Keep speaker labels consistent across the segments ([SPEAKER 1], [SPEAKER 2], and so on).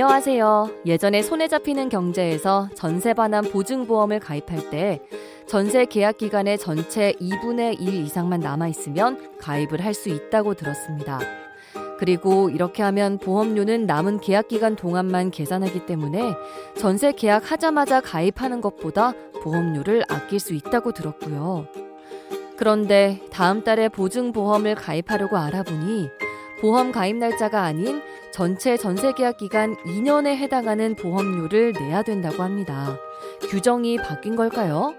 [SPEAKER 1] 안녕하세요. 예전에 손에 잡히는 경제에서 전세 반환 보증보험을 가입할 때 전세 계약 기간의 전체 2분의 1 이상만 남아 있으면 가입을 할 수 있다고 들었습니다. 그리고 이렇게 하면 보험료는 남은 계약 기간 동안만 계산하기 때문에 전세 계약 하자마자 가입하는 것보다 보험료를 아낄 수 있다고 들었고요. 그런데 다음 달에 보증보험을 가입하려고 알아보니 보험 가입 날짜가 아닌 전체 전세 계약 기간 2년에 해당하는 보험료를 내야 된다고 합니다. 규정이 바뀐 걸까요?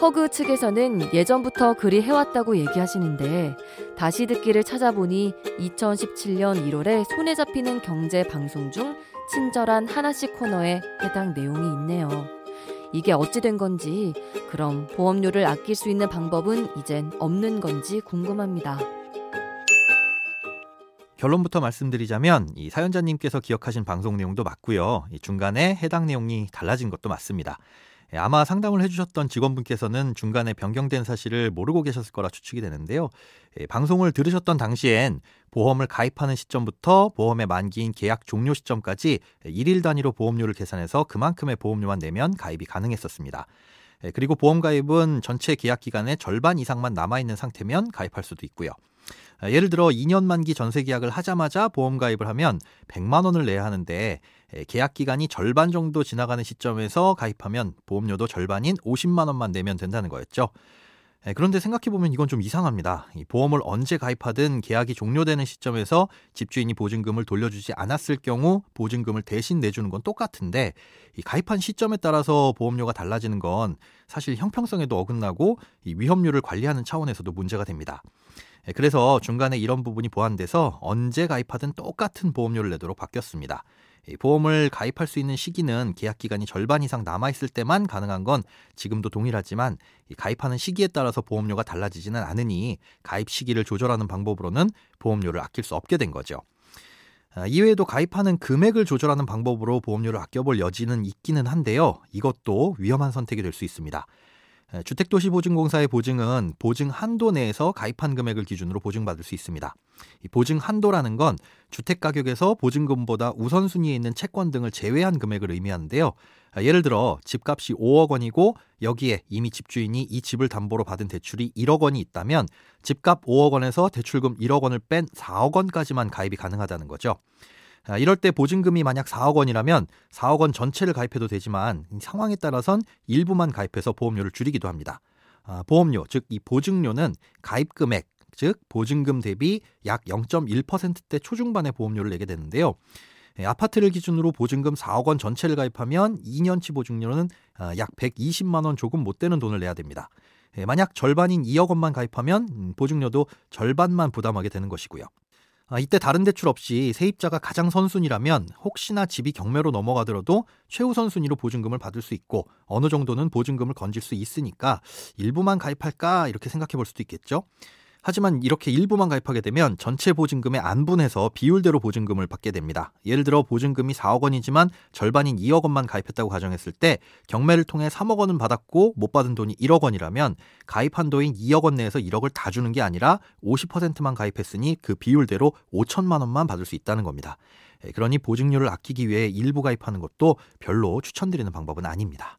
[SPEAKER 1] 허그 측에서는 예전부터 그리 해왔다고 얘기하시는데 다시 듣기를 찾아보니 2017년 1월에 손에 잡히는 경제 방송 중 친절한 하나씩 코너에 해당 내용이 있네요. 이게 어찌 된 건지, 그럼 보험료를 아낄 수 있는 방법은 이젠 없는 건지 궁금합니다.
[SPEAKER 2] 결론부터 말씀드리자면 이 사연자님께서 기억하신 방송 내용도 맞고요. 이 중간에 해당 내용이 달라진 것도 맞습니다. 예, 아마 상담을 해주셨던 직원분께서는 중간에 변경된 사실을 모르고 계셨을 거라 추측이 되는데요. 예, 방송을 들으셨던 당시엔 보험을 가입하는 시점부터 보험의 만기인 계약 종료 시점까지 일일 단위로 보험료를 계산해서 그만큼의 보험료만 내면 가입이 가능했었습니다. 예, 그리고 보험 가입은 전체 계약 기간의 절반 이상만 남아있는 상태면 가입할 수도 있고요. 예를 들어 2년 만기 전세 계약을 하자마자 보험 가입을 하면 100만 원을 내야 하는데 계약 기간이 절반 정도 지나가는 시점에서 가입하면 보험료도 절반인 50만 원만 내면 된다는 거였죠. 그런데 생각해보면 이건 좀 이상합니다. 보험을 언제 가입하든 계약이 종료되는 시점에서 집주인이 보증금을 돌려주지 않았을 경우 보증금을 대신 내주는 건 똑같은데 가입한 시점에 따라서 보험료가 달라지는 건 사실 형평성에도 어긋나고 위험률을 관리하는 차원에서도 문제가 됩니다. 그래서 중간에 이런 부분이 보완돼서 언제 가입하든 똑같은 보험료를 내도록 바뀌었습니다. 보험을 가입할 수 있는 시기는 계약 기간이 절반 이상 남아 있을 때만 가능한 건 지금도 동일하지만 가입하는 시기에 따라서 보험료가 달라지지는 않으니 가입 시기를 조절하는 방법으로는 보험료를 아낄 수 없게 된 거죠. 아, 이외에도 가입하는 금액을 조절하는 방법으로 보험료를 아껴볼 여지는 있기는 한데요. 이것도 위험한 선택이 될 수 있습니다. 주택도시보증공사의 보증은 보증 한도 내에서 가입한 금액을 기준으로 보증받을 수 있습니다. 이 보증 한도라는 건 주택 가격에서 보증금보다 우선순위에 있는 채권 등을 제외한 금액을 의미하는데요. 아, 예를 들어 집값이 5억 원이고 여기에 이미 집주인이 이 집을 담보로 받은 대출이 1억 원이 있다면 집값 5억 원에서 대출금 1억 원을 뺀 4억 원까지만 가입이 가능하다는 거죠. 아, 이럴 때 보증금이 만약 4억 원이라면 4억 원 전체를 가입해도 되지만 상황에 따라선 일부만 가입해서 보험료를 줄이기도 합니다. 아, 보험료, 즉 이 보증료는 가입 금액, 즉 보증금 대비 약 0.1%대 초중반의 보험료를 내게 되는데요. 예, 아파트를 기준으로 보증금 4억 원 전체를 가입하면 2년치 보증료는 아, 약 120만 원 조금 못 되는 돈을 내야 됩니다. 예, 만약 절반인 2억 원만 가입하면 음, 보증료도 절반만 부담하게 되는 것이고요. 아, 이때 다른 대출 없이 세입자가 가장 선순위라면 혹시나 집이 경매로 넘어가더라도 최우선 순위로 보증금을 받을 수 있고 어느 정도는 보증금을 건질 수 있으니까 일부만 가입할까 이렇게 생각해 볼 수도 있겠죠. 하지만 이렇게 일부만 가입하게 되면 전체 보증금에 안분해서 비율대로 보증금을 받게 됩니다. 예를 들어 보증금이 4억 원이지만 절반인 2억 원만 가입했다고 가정했을 때 경매를 통해 3억 원은 받았고 못 받은 돈이 1억 원이라면 가입 한도인 2억 원 내에서 1억을 다 주는 게 아니라 50%만 가입했으니 그 비율대로 5천만 원만 받을 수 있다는 겁니다. 예, 그러니 보증료를 아끼기 위해 일부 가입하는 것도 별로 추천드리는 방법은 아닙니다.